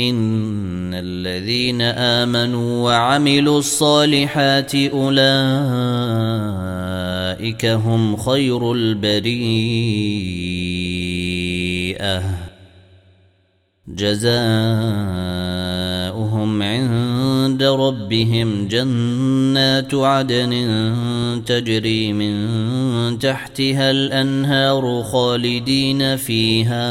إن الذين آمنوا وعملوا الصالحات أولئك هم خير البريئة. جزاؤهم عند ربهم جنات عدن تجري من تحتها الأنهار خالدين فيها.